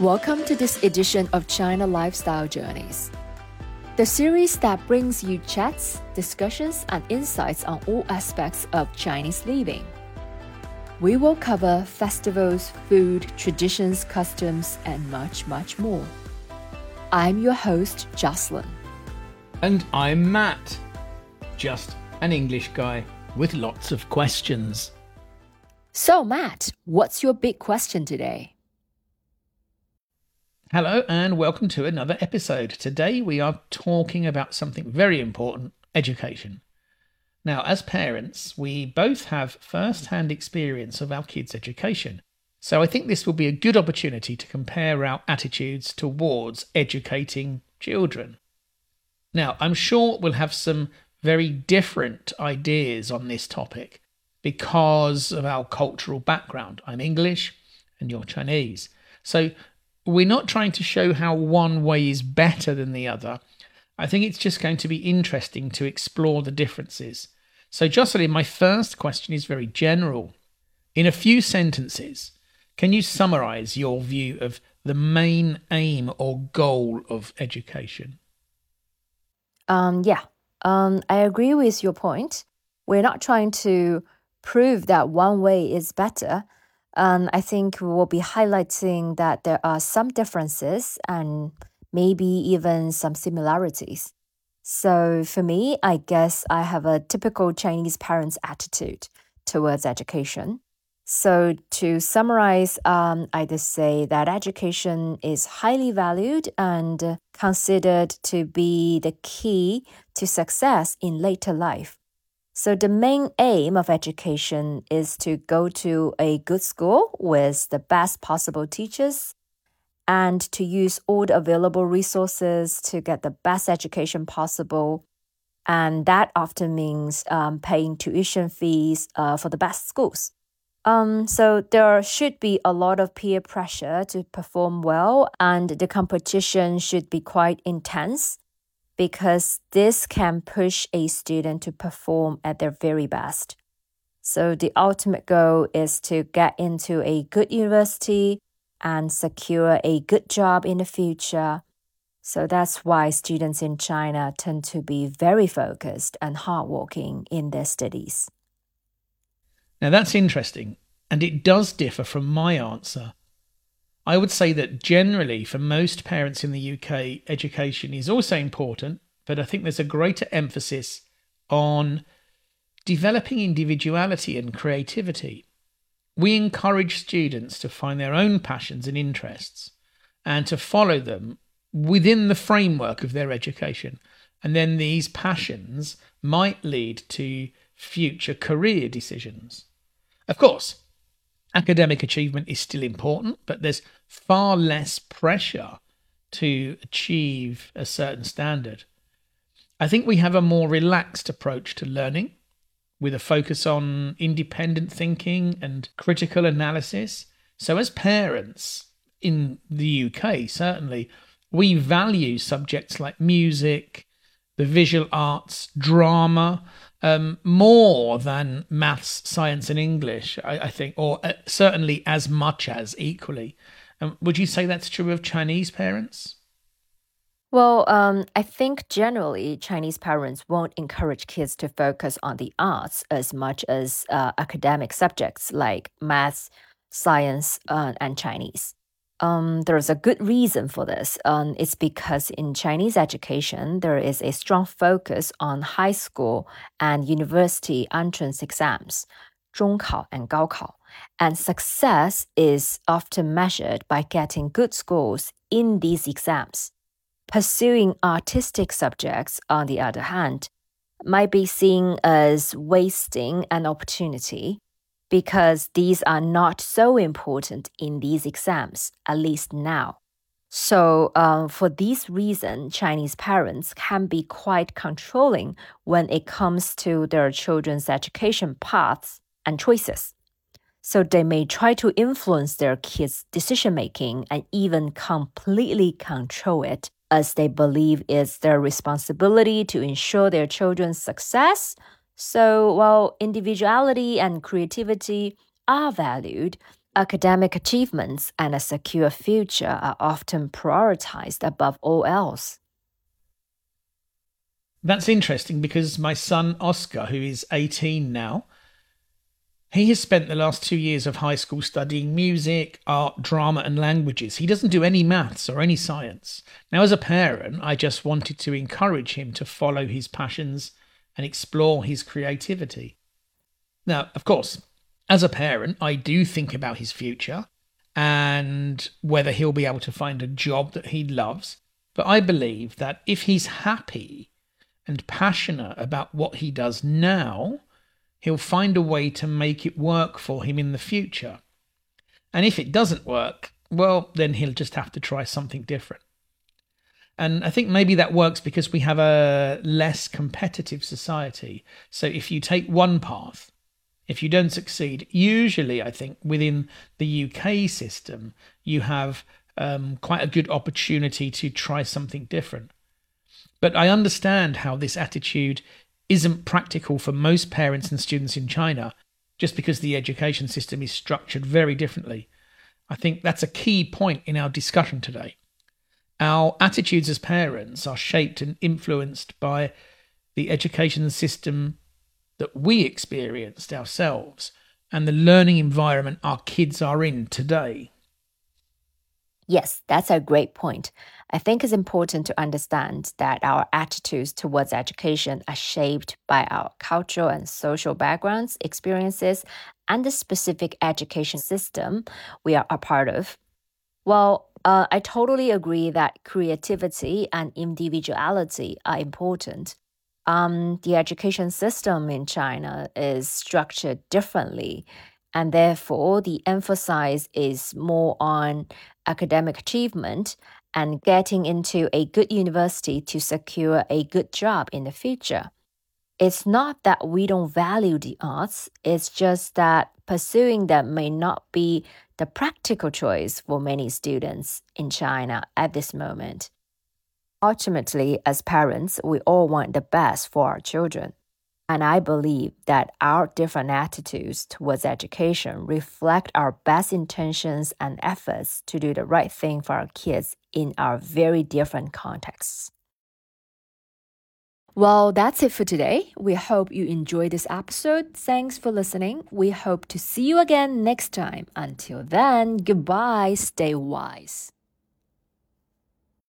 Welcome to this edition of China Lifestyle Journeys, the series that brings you chats, discussions, and insights on all aspects of Chinese living. We will cover festivals, food, traditions, customs, and much, much more. I'm your host, Jocelyn. And I'm Mat, just an English guy with lots of questions. So, Mat, what's your big question today? Hello, and welcome to another episode. Today we are talking about something very important education. Now, as parents, we both have first hand experience of our kids' education. So I think this will be a good opportunity to compare our attitudes towards educating children. Now, I'm sure we'll have some very different ideas on this topic because of our cultural background. I'm English and you're Chinese. So we're not trying to show how one way is better than the other. I think it's just going to be interesting to explore the differences. So, Jocelyn, my first question is very general. In a few sentences, can you summarize your view of the main aim or goal of education? Um, yeah, um, I agree with your point. We're not trying to prove that one way is better. And I think we will be highlighting that there are some differences and maybe even some similarities. So for me, I guess I have a typical Chinese parent's attitude towards education. So to summarize, um, I just say that education is highly valued and considered to be the key to success in later life. So the main aim of education is to go to a good school with the best possible teachers and to use all the available resources to get the best education possible. And that often means um, paying tuition fees uh, for the best schools. Um, so there should be a lot of peer pressure to perform well, and the competition should be quite intense because this can push a student to perform at their very best. So, the ultimate goal is to get into a good university and secure a good job in the future. So, that's why students in China tend to be very focused and hardworking in their studies. Now, that's interesting, and it does differ from my answer. I would say that generally, for most parents in the UK, education is also important, but I think there's a greater emphasis on developing individuality and creativity. We encourage students to find their own passions and interests and to follow them within the framework of their education. And then these passions might lead to future career decisions. Of course, academic achievement is still important, but there's far less pressure to achieve a certain standard. I think we have a more relaxed approach to learning with a focus on independent thinking and critical analysis. So, as parents in the UK, certainly, we value subjects like music, the visual arts, drama, um, more than maths, science, and English, I, I think, or uh, certainly as much as equally. Um, would you say that's true of Chinese parents? Well, um, I think generally Chinese parents won't encourage kids to focus on the arts as much as uh, academic subjects like maths, science, uh, and Chinese Um, there's a good reason for this. Um, it's because in Chinese education, there is a strong focus on high school and university entrance exams, 中考 and 高考, and success is often measured by getting good scores in these exams. Pursuing artistic subjects, on the other hand, might be seen as wasting an opportunity because these are not so important in these exams, at least now. So, um, for this reason, Chinese parents can be quite controlling when it comes to their children's education paths and choices. So, they may try to influence their kids' decision making and even completely control it, as they believe it's their responsibility to ensure their children's success so while individuality and creativity are valued, academic achievements and a secure future are often prioritized above all else. That's interesting because my son Oscar, who is 18 now, he has spent the last two years of high school studying music, art, drama, and languages. He doesn't do any maths or any science. Now, as a parent, I just wanted to encourage him to follow his passions and explore his creativity. Now, of course, as a parent, I do think about his future and whether he'll be able to find a job that he loves. But I believe that if he's happy and passionate about what he does now, he'll find a way to make it work for him in the future. And if it doesn't work, well, then he'll just have to try something different. And I think maybe that works because we have a less competitive society. So if you take one path, if you don't succeed, usually I think within the UK system, you have um, quite a good opportunity to try something different. But I understand how this attitude isn't practical for most parents and students in China just because the education system is structured very differently. I think that's a key point in our discussion today. Our attitudes as parents are shaped and influenced by the education system that we experienced ourselves and the learning environment our kids are in today. Yes, that's a great point. I think it's important to understand that our attitudes towards education are shaped by our cultural and social backgrounds, experiences, and the specific education system we are a part of. Well, uh, I totally agree that creativity and individuality are important. Um, the education system in China is structured differently, and therefore the emphasis is more on academic achievement and getting into a good university to secure a good job in the future. It's not that we don't value the arts, it's just that pursuing them may not be the practical choice for many students in China at this moment. Ultimately, as parents, we all want the best for our children. And I believe that our different attitudes towards education reflect our best intentions and efforts to do the right thing for our kids in our very different contexts. Well, that's it for today. We hope you enjoyed this episode. Thanks for listening. We hope to see you again next time. Until then, goodbye. Stay wise.